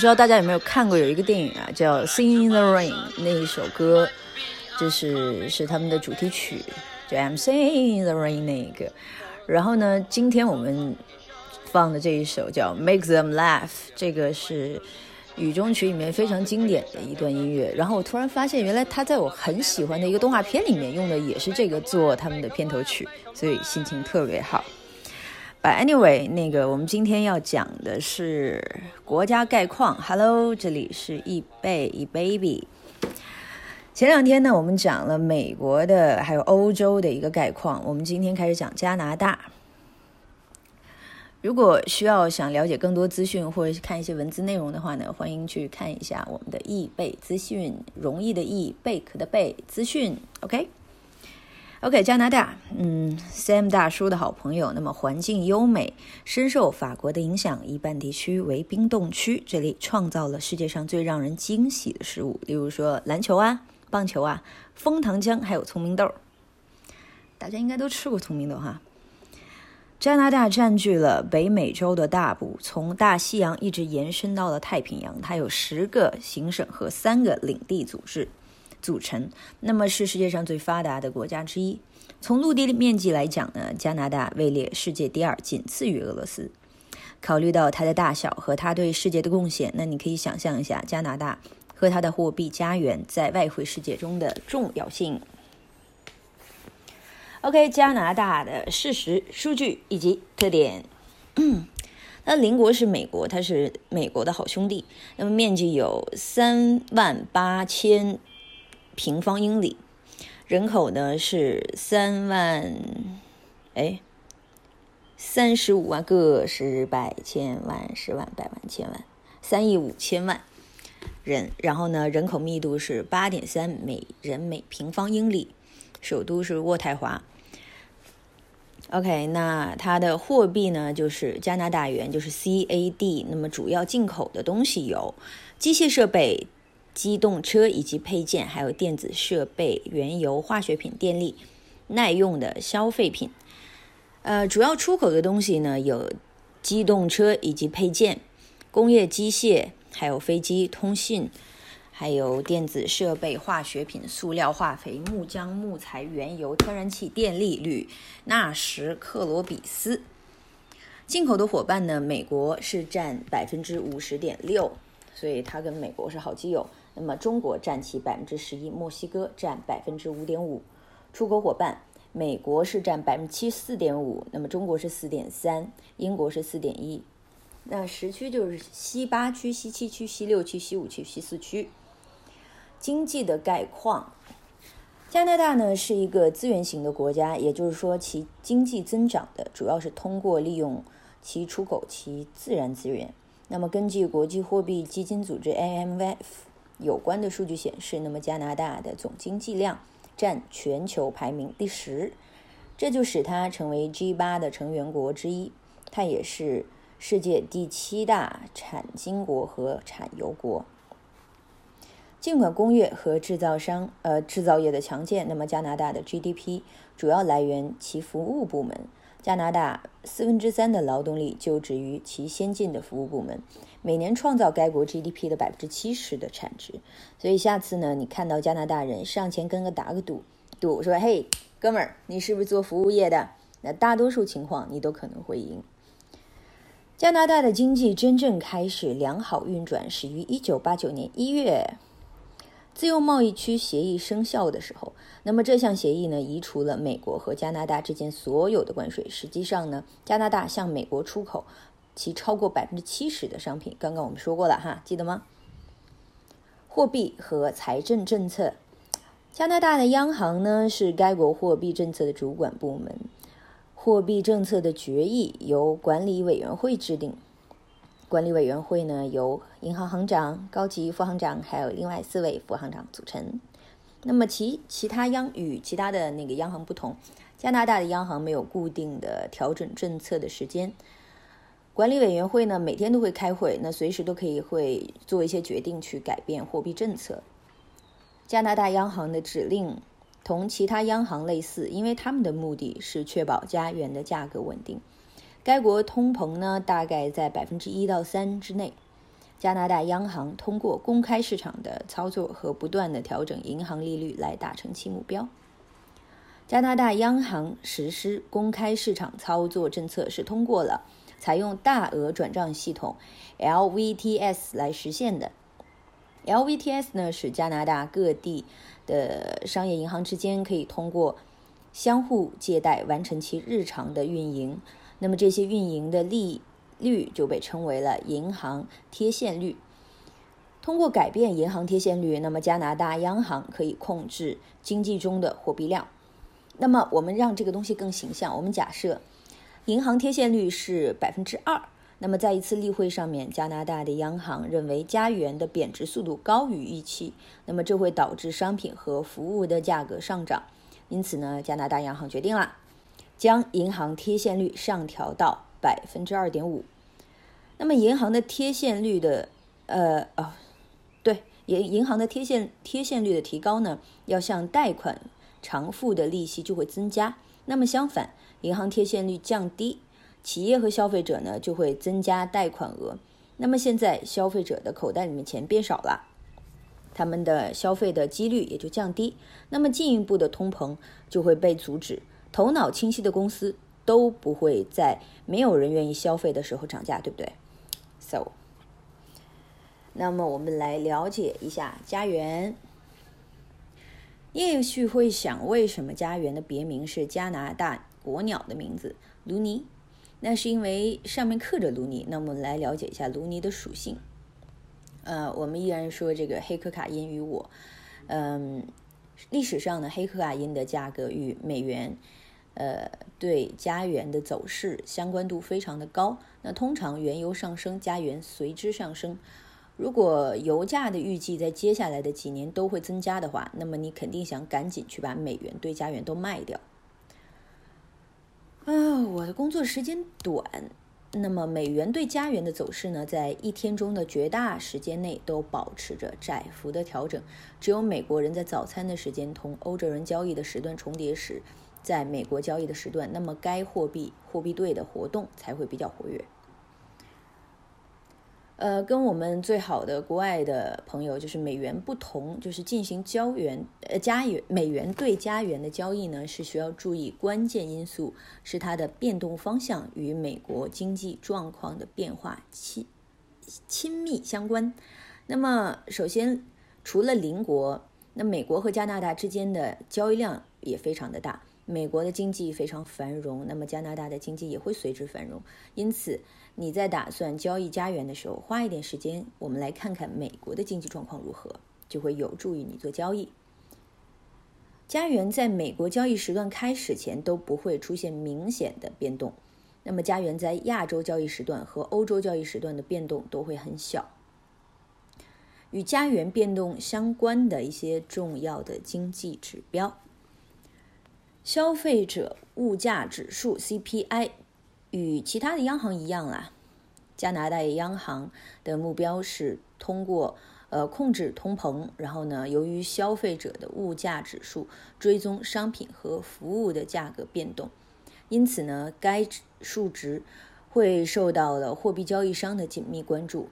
不知道大家有没有看过有一个电影啊，叫《Sing in the Rain》那一首歌，就是是他们的主题曲，就 I'm Singing in the Rain 那一个。然后呢，今天我们放的这一首叫《Make Them Laugh》，这个是雨中曲里面非常经典的一段音乐。然后我突然发现，原来他在我很喜欢的一个动画片里面用的也是这个做他们的片头曲，所以心情特别好。But anyway，那个我们今天要讲的是国家概况。Hello，这里是易贝易 baby。前两天呢，我们讲了美国的还有欧洲的一个概况，我们今天开始讲加拿大。如果需要想了解更多资讯或者是看一些文字内容的话呢，欢迎去看一下我们的易贝资讯，容易的易，贝壳的贝，资讯。OK。OK，加拿大，嗯，Sam 大叔的好朋友。那么环境优美，深受法国的影响。一半地区为冰冻区，这里创造了世界上最让人惊喜的食物，例如说篮球啊、棒球啊、枫糖浆，还有聪明豆。大家应该都吃过聪明豆哈。加拿大占据了北美洲的大部，从大西洋一直延伸到了太平洋。它有十个行省和三个领地组织。组成，那么是世界上最发达的国家之一。从陆地面积来讲呢，加拿大位列世界第二，仅次于俄罗斯。考虑到它的大小和它对世界的贡献，那你可以想象一下加拿大和它的货币家园在外汇世界中的重要性。OK，加拿大的事实、数据以及特点。那邻国是美国，它是美国的好兄弟。那么面积有三万八千。平方英里，人口呢是三万，哎，三十五万个十百千万十万百万千万，三亿五千万人。然后呢，人口密度是八点三每人每平方英里，首都是渥太华。OK，那它的货币呢就是加拿大元，就是 CAD。那么主要进口的东西有机械设备。机动车以及配件，还有电子设备、原油、化学品、电力、耐用的消费品。呃，主要出口的东西呢有机动车以及配件、工业机械，还有飞机、通信，还有电子设备、化学品、塑料、化肥、木浆、木材、原油、天然气、电力、铝、钠石、克罗比斯。进口的伙伴呢，美国是占百分之五十点六，所以它跟美国是好基友。那么中国占其百分之十一，墨西哥占百分之五点五。出口伙伴，美国是占百分之七四点五，那么中国是四点三，英国是四点一。那时区就是西八区、西七区、西六区、西五区、西四区。经济的概况，加拿大呢是一个资源型的国家，也就是说其经济增长的主要是通过利用其出口其自然资源。那么根据国际货币基金组织 IMF。有关的数据显示，那么加拿大的总经济量占全球排名第十，这就使它成为 G 八的成员国之一。它也是世界第七大产金国和产油国。尽管工业和制造商呃制造业的强健，那么加拿大的 GDP 主要来源其服务部门。加拿大四分之三的劳动力就职于其先进的服务部门。每年创造该国 GDP 的百分之七十的产值，所以下次呢，你看到加拿大人上前跟个打个赌，赌说：“嘿，哥们儿，你是不是做服务业的？”那大多数情况你都可能会赢。加拿大的经济真正开始良好运转，始于一九八九年一月，自由贸易区协议生效的时候。那么这项协议呢，移除了美国和加拿大之间所有的关税。实际上呢，加拿大向美国出口。其超过百分之七十的商品，刚刚我们说过了哈，记得吗？货币和财政政策，加拿大的央行呢是该国货币政策的主管部门，货币政策的决议由管理委员会制定。管理委员会呢由银行行长、高级副行长还有另外四位副行长组成。那么其其他央与其他的那个央行不同，加拿大的央行没有固定的调整政策的时间。管理委员会呢，每天都会开会，那随时都可以会做一些决定去改变货币政策。加拿大央行的指令同其他央行类似，因为他们的目的是确保加元的价格稳定。该国通膨呢，大概在百分之一到三之内。加拿大央行通过公开市场的操作和不断的调整银行利率来达成其目标。加拿大央行实施公开市场操作政策是通过了采用大额转账系统 （LVTS） 来实现的。LVTS 呢，是加拿大各地的商业银行之间可以通过相互借贷完成其日常的运营。那么这些运营的利率就被称为了银行贴现率。通过改变银行贴现率，那么加拿大央行可以控制经济中的货币量。那么我们让这个东西更形象，我们假设银行贴现率是百分之二。那么在一次例会上面，加拿大的央行认为加元的贬值速度高于预期，那么这会导致商品和服务的价格上涨。因此呢，加拿大央行决定了。将银行贴现率上调到百分之二点五，那么银行的贴现率的，呃哦，对，银银行的贴现贴现率的提高呢，要向贷款偿付的利息就会增加。那么相反，银行贴现率降低，企业和消费者呢就会增加贷款额。那么现在消费者的口袋里面钱变少了，他们的消费的几率也就降低，那么进一步的通膨就会被阻止。头脑清晰的公司都不会在没有人愿意消费的时候涨价，对不对？So，那么我们来了解一下家园。也许会想，为什么家园的别名是加拿大国鸟的名字卢尼？那是因为上面刻着卢尼。那我们来了解一下卢尼的属性。呃，我们依然说这个黑可卡因与我，嗯，历史上呢，黑可卡因的价格与美元。呃，对加元的走势相关度非常的高。那通常原油上升，加元随之上升。如果油价的预计在接下来的几年都会增加的话，那么你肯定想赶紧去把美元对加元都卖掉。啊，我的工作时间短，那么美元对加元的走势呢，在一天中的绝大时间内都保持着窄幅的调整。只有美国人在早餐的时间同欧洲人交易的时段重叠时。在美国交易的时段，那么该货币货币对的活动才会比较活跃。呃，跟我们最好的国外的朋友就是美元不同，就是进行交元呃加元美元对加元的交易呢，是需要注意关键因素是它的变动方向与美国经济状况的变化亲亲密相关。那么，首先除了邻国，那美国和加拿大之间的交易量也非常的大。美国的经济非常繁荣，那么加拿大的经济也会随之繁荣。因此，你在打算交易加元的时候，花一点时间，我们来看看美国的经济状况如何，就会有助于你做交易。加元在美国交易时段开始前都不会出现明显的变动，那么加元在亚洲交易时段和欧洲交易时段的变动都会很小。与加元变动相关的一些重要的经济指标。消费者物价指数 CPI 与其他的央行一样啦，加拿大央行的目标是通过呃控制通膨，然后呢，由于消费者的物价指数追踪商品和服务的价格变动，因此呢，该数值会受到了货币交易商的紧密关注。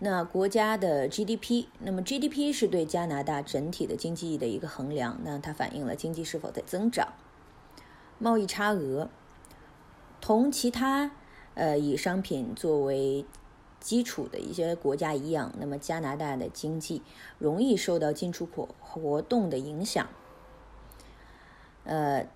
那国家的 GDP，那么 GDP 是对加拿大整体的经济的一个衡量，那它反映了经济是否在增长。贸易差额，同其他呃以商品作为基础的一些国家一样，那么加拿大的经济容易受到进出口活动的影响。呃，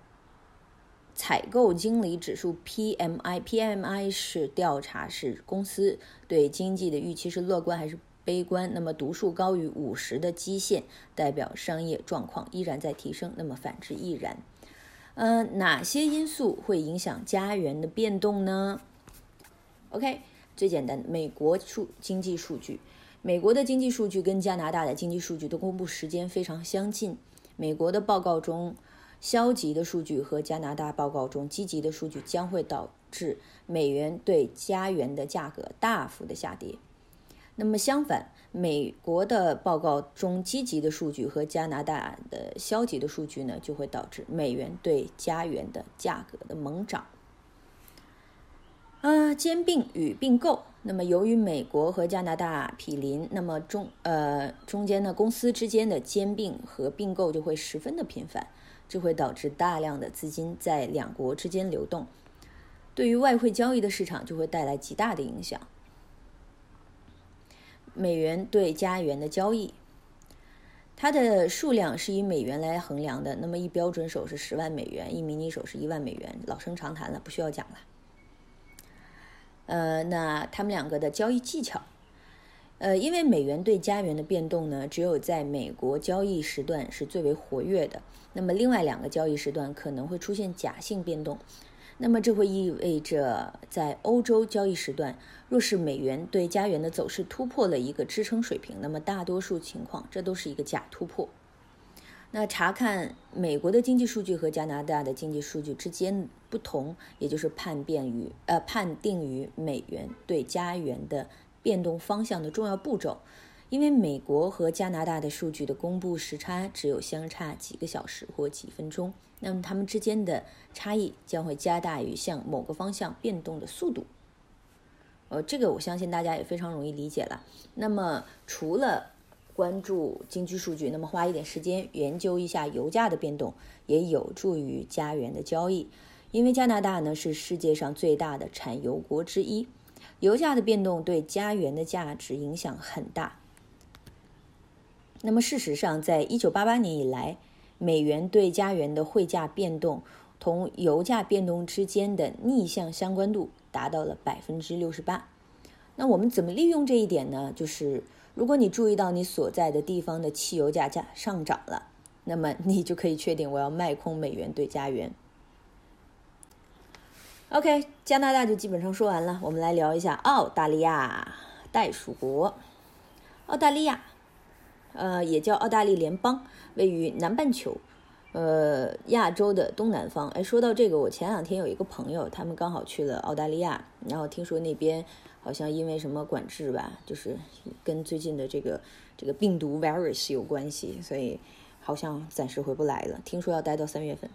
采购经理指数 PMI，PMI 是调查是公司对经济的预期是乐观还是悲观。那么读数高于五十的基线代表商业状况依然在提升，那么反之亦然。嗯，哪些因素会影响加元的变动呢？OK，最简单，美国数经济数据，美国的经济数据跟加拿大的经济数据的公布时间非常相近。美国的报告中消极的数据和加拿大报告中积极的数据将会导致美元对加元的价格大幅的下跌。那么相反，美国的报告中积极的数据和加拿大的消极的数据呢，就会导致美元对加元的价格的猛涨。啊，兼并与并购。那么由于美国和加拿大毗邻，那么中呃中间呢公司之间的兼并和并购就会十分的频繁，这会导致大量的资金在两国之间流动，对于外汇交易的市场就会带来极大的影响。美元对加元的交易，它的数量是以美元来衡量的。那么一标准手是十万美元，一迷你手是一万美元，老生常谈了，不需要讲了。呃，那他们两个的交易技巧，呃，因为美元对加元的变动呢，只有在美国交易时段是最为活跃的，那么另外两个交易时段可能会出现假性变动。那么这会意味着，在欧洲交易时段，若是美元对加元的走势突破了一个支撑水平，那么大多数情况这都是一个假突破。那查看美国的经济数据和加拿大的经济数据之间不同，也就是判变于呃判定于美元对加元的变动方向的重要步骤。因为美国和加拿大的数据的公布时差只有相差几个小时或几分钟，那么它们之间的差异将会加大于向某个方向变动的速度。呃，这个我相信大家也非常容易理解了。那么除了关注经济数据，那么花一点时间研究一下油价的变动，也有助于加元的交易。因为加拿大呢是世界上最大的产油国之一，油价的变动对加元的价值影响很大。那么，事实上，在一九八八年以来，美元对加元的汇价变动同油价变动之间的逆向相关度达到了百分之六十八。那我们怎么利用这一点呢？就是如果你注意到你所在的地方的汽油价价上涨了，那么你就可以确定我要卖空美元对加元。OK，加拿大就基本上说完了，我们来聊一下澳大利亚，袋鼠国，澳大利亚。呃，也叫澳大利联邦，位于南半球，呃，亚洲的东南方。哎，说到这个，我前两天有一个朋友，他们刚好去了澳大利亚，然后听说那边好像因为什么管制吧，就是跟最近的这个这个病毒 virus 有关系，所以好像暂时回不来了。听说要待到三月份，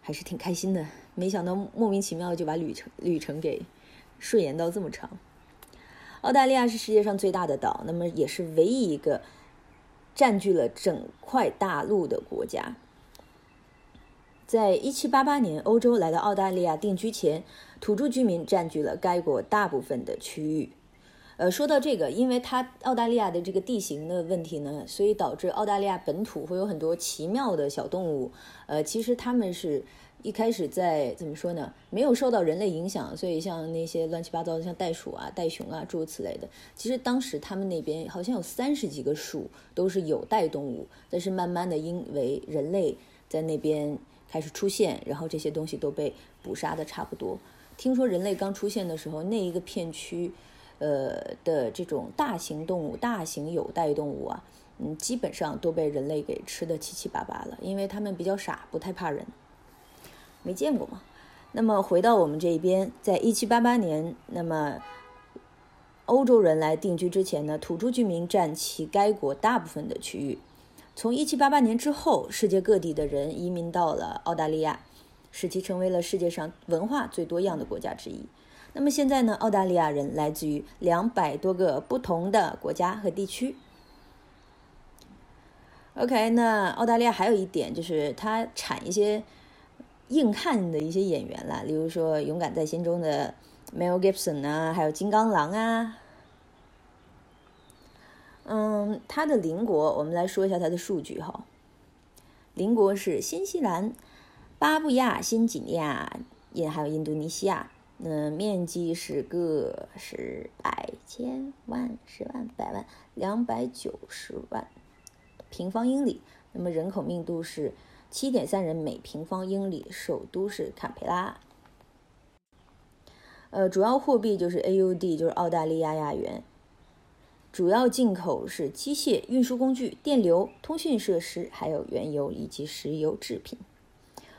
还是挺开心的。没想到莫名其妙就把旅程旅程给顺延到这么长。澳大利亚是世界上最大的岛，那么也是唯一一个占据了整块大陆的国家。在一七八八年欧洲来到澳大利亚定居前，土著居民占据了该国大部分的区域。呃，说到这个，因为它澳大利亚的这个地形的问题呢，所以导致澳大利亚本土会有很多奇妙的小动物。呃，其实他们是。一开始在怎么说呢？没有受到人类影响，所以像那些乱七八糟的，像袋鼠啊、袋熊啊，诸如此类的，其实当时他们那边好像有三十几个属都是有袋动物，但是慢慢的因为人类在那边开始出现，然后这些东西都被捕杀的差不多。听说人类刚出现的时候，那一个片区，呃的这种大型动物、大型有袋动物啊，嗯，基本上都被人类给吃的七七八八了，因为他们比较傻，不太怕人。没见过嘛？那么回到我们这一边，在一七八八年，那么欧洲人来定居之前呢，土著居民占其该国大部分的区域。从一七八八年之后，世界各地的人移民到了澳大利亚，使其成为了世界上文化最多样的国家之一。那么现在呢，澳大利亚人来自于两百多个不同的国家和地区。OK，那澳大利亚还有一点就是它产一些。硬汉的一些演员啦，例如说《勇敢在心中》的 Mel Gibson 啊，还有金刚狼啊。嗯，他的邻国，我们来说一下他的数据哈。邻国是新西兰、巴布亚新几内亚，也还有印度尼西亚。那面积是个十百千万十万百万两百九十万平方英里。那么人口密度是。七点三人每平方英里，首都是坎培拉。呃，主要货币就是 AUD，就是澳大利亚亚元。主要进口是机械、运输工具、电流、通讯设施，还有原油以及石油制品。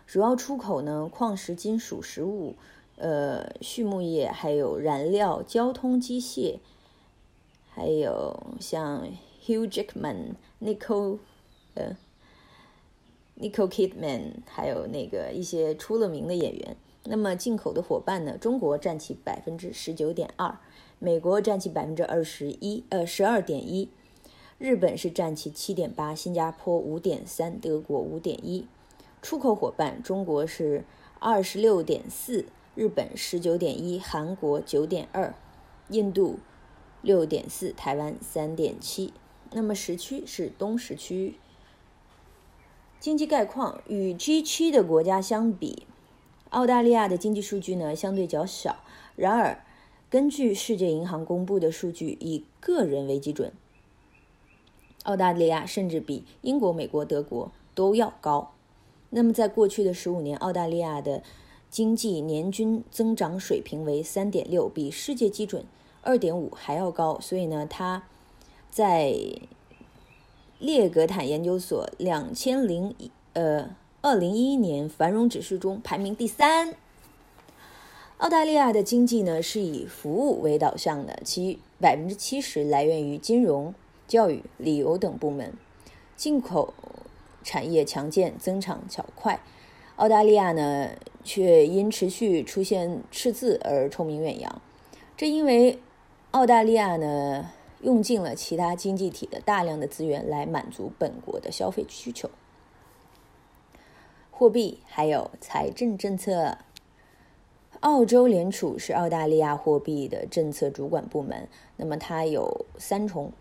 主要出口呢，矿石、金属、食物，呃，畜牧业，还有燃料、交通、机械，还有像 Hugh Jackman、Nicole 呃 Nicole Kidman，还有那个一些出了名的演员。那么进口的伙伴呢？中国占其百分之十九点二，美国占其百分之二十一，呃，十二点一，日本是占其七点八，新加坡五点三，德国五点一。出口伙伴，中国是二十六点四，日本十九点一，韩国九点二，印度六点四，台湾三点七。那么时区是东时区。经济概况与 G7 的国家相比。澳大利亚的经济数据呢相对较少，然而根据世界银行公布的数据，以个人为基准，澳大利亚甚至比英国、美国、德国都要高。那么在过去的十五年，澳大利亚的经济年均增长水平为三点六，比世界基准二点五还要高。所以呢，它在列格坦研究所两千零一呃。二零一一年繁荣指数中排名第三。澳大利亚的经济呢是以服务为导向的，其百分之七十来源于金融、教育、旅游等部门，进口产业强健，增长较快。澳大利亚呢却因持续出现赤字而臭名远扬，这因为澳大利亚呢用尽了其他经济体的大量的资源来满足本国的消费需求。货币还有财政政策，澳洲联储是澳大利亚货币的政策主管部门。那么它有三重：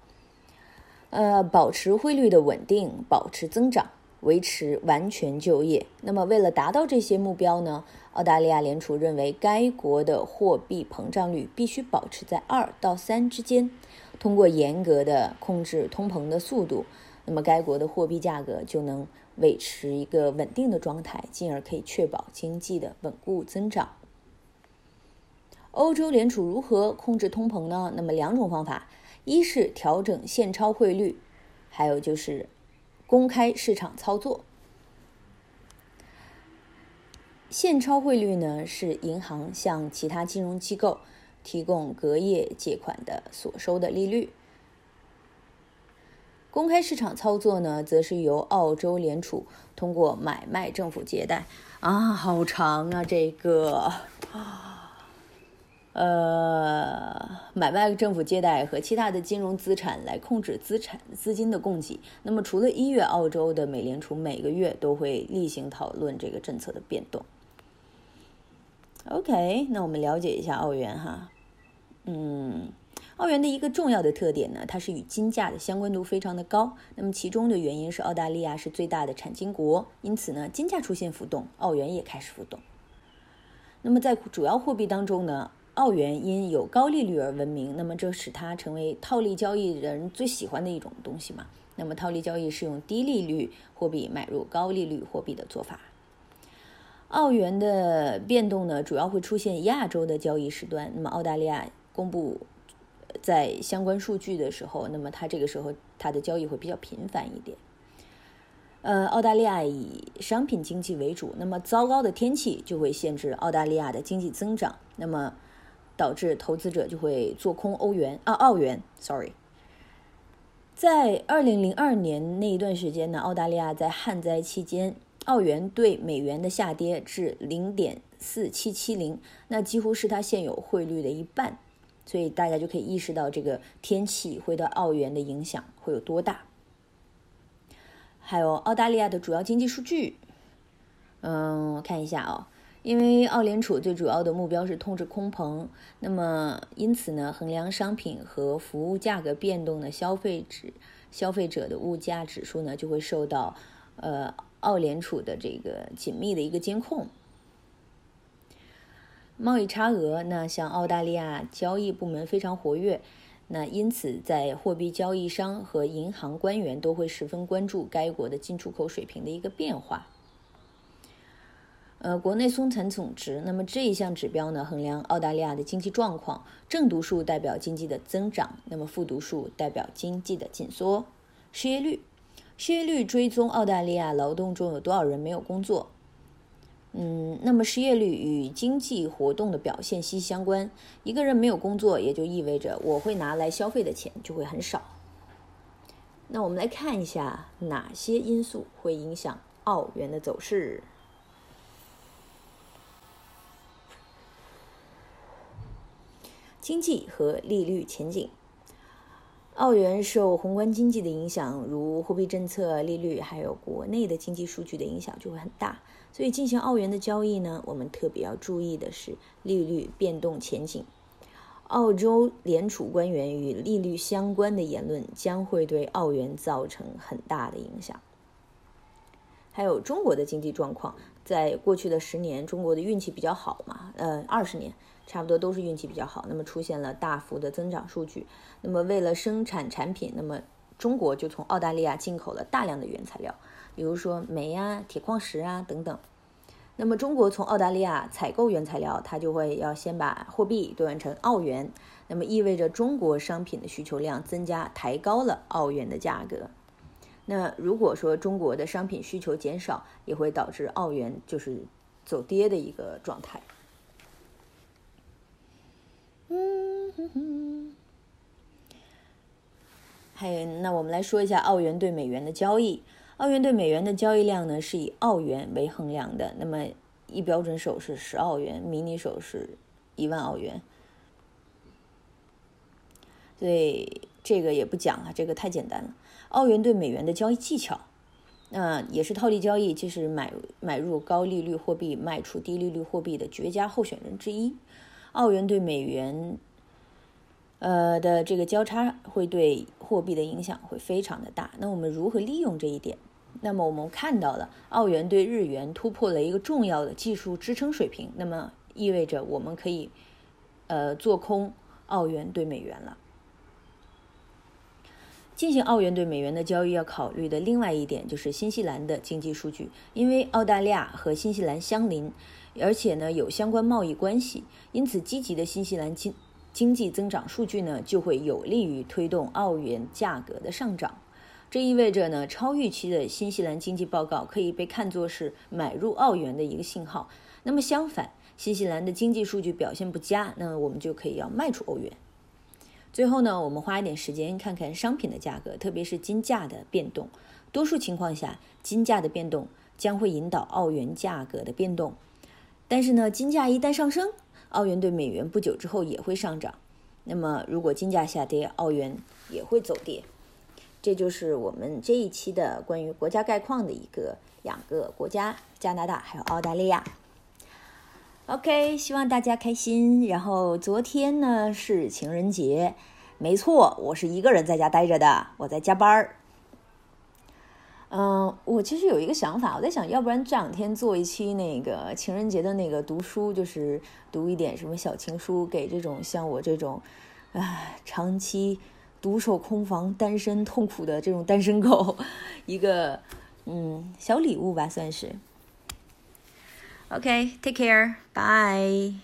呃，保持汇率的稳定，保持增长，维持完全就业。那么为了达到这些目标呢，澳大利亚联储认为该国的货币膨胀率必须保持在二到三之间。通过严格的控制通膨的速度，那么该国的货币价格就能。维持一个稳定的状态，进而可以确保经济的稳固增长。欧洲联储如何控制通膨呢？那么两种方法，一是调整现钞汇率，还有就是公开市场操作。现钞汇率呢是银行向其他金融机构提供隔夜借款的所收的利率。公开市场操作呢，则是由澳洲联储通过买卖政府借贷啊，好长啊，这个，呃，买卖政府借贷和其他的金融资产来控制资产资金的供给。那么，除了一月，澳洲的美联储每个月都会例行讨论这个政策的变动。OK，那我们了解一下澳元哈，嗯。澳元的一个重要的特点呢，它是与金价的相关度非常的高。那么其中的原因是澳大利亚是最大的产金国，因此呢，金价出现浮动，澳元也开始浮动。那么在主要货币当中呢，澳元因有高利率而闻名，那么这使它成为套利交易人最喜欢的一种东西嘛。那么套利交易是用低利率货币买入高利率货币的做法。澳元的变动呢，主要会出现亚洲的交易时段。那么澳大利亚公布。在相关数据的时候，那么它这个时候它的交易会比较频繁一点。呃，澳大利亚以商品经济为主，那么糟糕的天气就会限制澳大利亚的经济增长，那么导致投资者就会做空欧元啊澳元。Sorry，在二零零二年那一段时间呢，澳大利亚在旱灾期间，澳元对美元的下跌至零点四七七零，那几乎是它现有汇率的一半。所以大家就可以意识到这个天气会对澳元的影响会有多大。还有澳大利亚的主要经济数据，嗯，我看一下哦，因为澳联储最主要的目标是控制通膨，那么因此呢，衡量商品和服务价格变动的消费指消费者的物价指数呢，就会受到呃澳联储的这个紧密的一个监控。贸易差额，那像澳大利亚交易部门非常活跃，那因此在货币交易商和银行官员都会十分关注该国的进出口水平的一个变化。呃，国内生产总值，那么这一项指标呢，衡量澳大利亚的经济状况，正读数代表经济的增长，那么负读数代表经济的紧缩。失业率，失业率追踪澳大利亚劳动中有多少人没有工作。嗯，那么失业率与经济活动的表现息息相关。一个人没有工作，也就意味着我会拿来消费的钱就会很少。那我们来看一下哪些因素会影响澳元的走势。经济和利率前景。澳元受宏观经济的影响，如货币政策、利率，还有国内的经济数据的影响就会很大。所以进行澳元的交易呢，我们特别要注意的是利率变动前景。澳洲联储官员与利率相关的言论将会对澳元造成很大的影响。还有中国的经济状况，在过去的十年，中国的运气比较好嘛，呃，二十年。差不多都是运气比较好，那么出现了大幅的增长数据。那么为了生产产品，那么中国就从澳大利亚进口了大量的原材料，比如说煤啊、铁矿石啊等等。那么中国从澳大利亚采购原材料，它就会要先把货币兑换成澳元，那么意味着中国商品的需求量增加，抬高了澳元的价格。那如果说中国的商品需求减少，也会导致澳元就是走跌的一个状态。嗯哼哼，还有，那我们来说一下澳元对美元的交易。澳元对美元的交易量呢，是以澳元为衡量的。那么，一标准手是十澳元，迷你手是一万澳元。所以这个也不讲了，这个太简单了。澳元对美元的交易技巧，那也是套利交易，就是买买入高利率货币，卖出低利率货币的绝佳候选人之一。澳元对美元，呃的这个交叉会对货币的影响会非常的大。那我们如何利用这一点？那么我们看到了澳元对日元突破了一个重要的技术支撑水平，那么意味着我们可以呃做空澳元对美元了。进行澳元对美元的交易要考虑的另外一点就是新西兰的经济数据，因为澳大利亚和新西兰相邻。而且呢，有相关贸易关系，因此积极的新西兰经经济增长数据呢，就会有利于推动澳元价格的上涨。这意味着呢，超预期的新西兰经济报告可以被看作是买入澳元的一个信号。那么相反，新西兰的经济数据表现不佳，那我们就可以要卖出欧元。最后呢，我们花一点时间看看商品的价格，特别是金价的变动。多数情况下，金价的变动将会引导澳元价格的变动。但是呢，金价一旦上升，澳元对美元不久之后也会上涨。那么，如果金价下跌，澳元也会走跌。这就是我们这一期的关于国家概况的一个两个国家：加拿大还有澳大利亚。OK，希望大家开心。然后昨天呢是情人节，没错，我是一个人在家待着的，我在加班儿。嗯，我其实有一个想法，我在想，要不然这两天做一期那个情人节的那个读书，就是读一点什么小情书，给这种像我这种，唉，长期独守空房、单身痛苦的这种单身狗，一个嗯小礼物吧，算是。Okay, take care. Bye.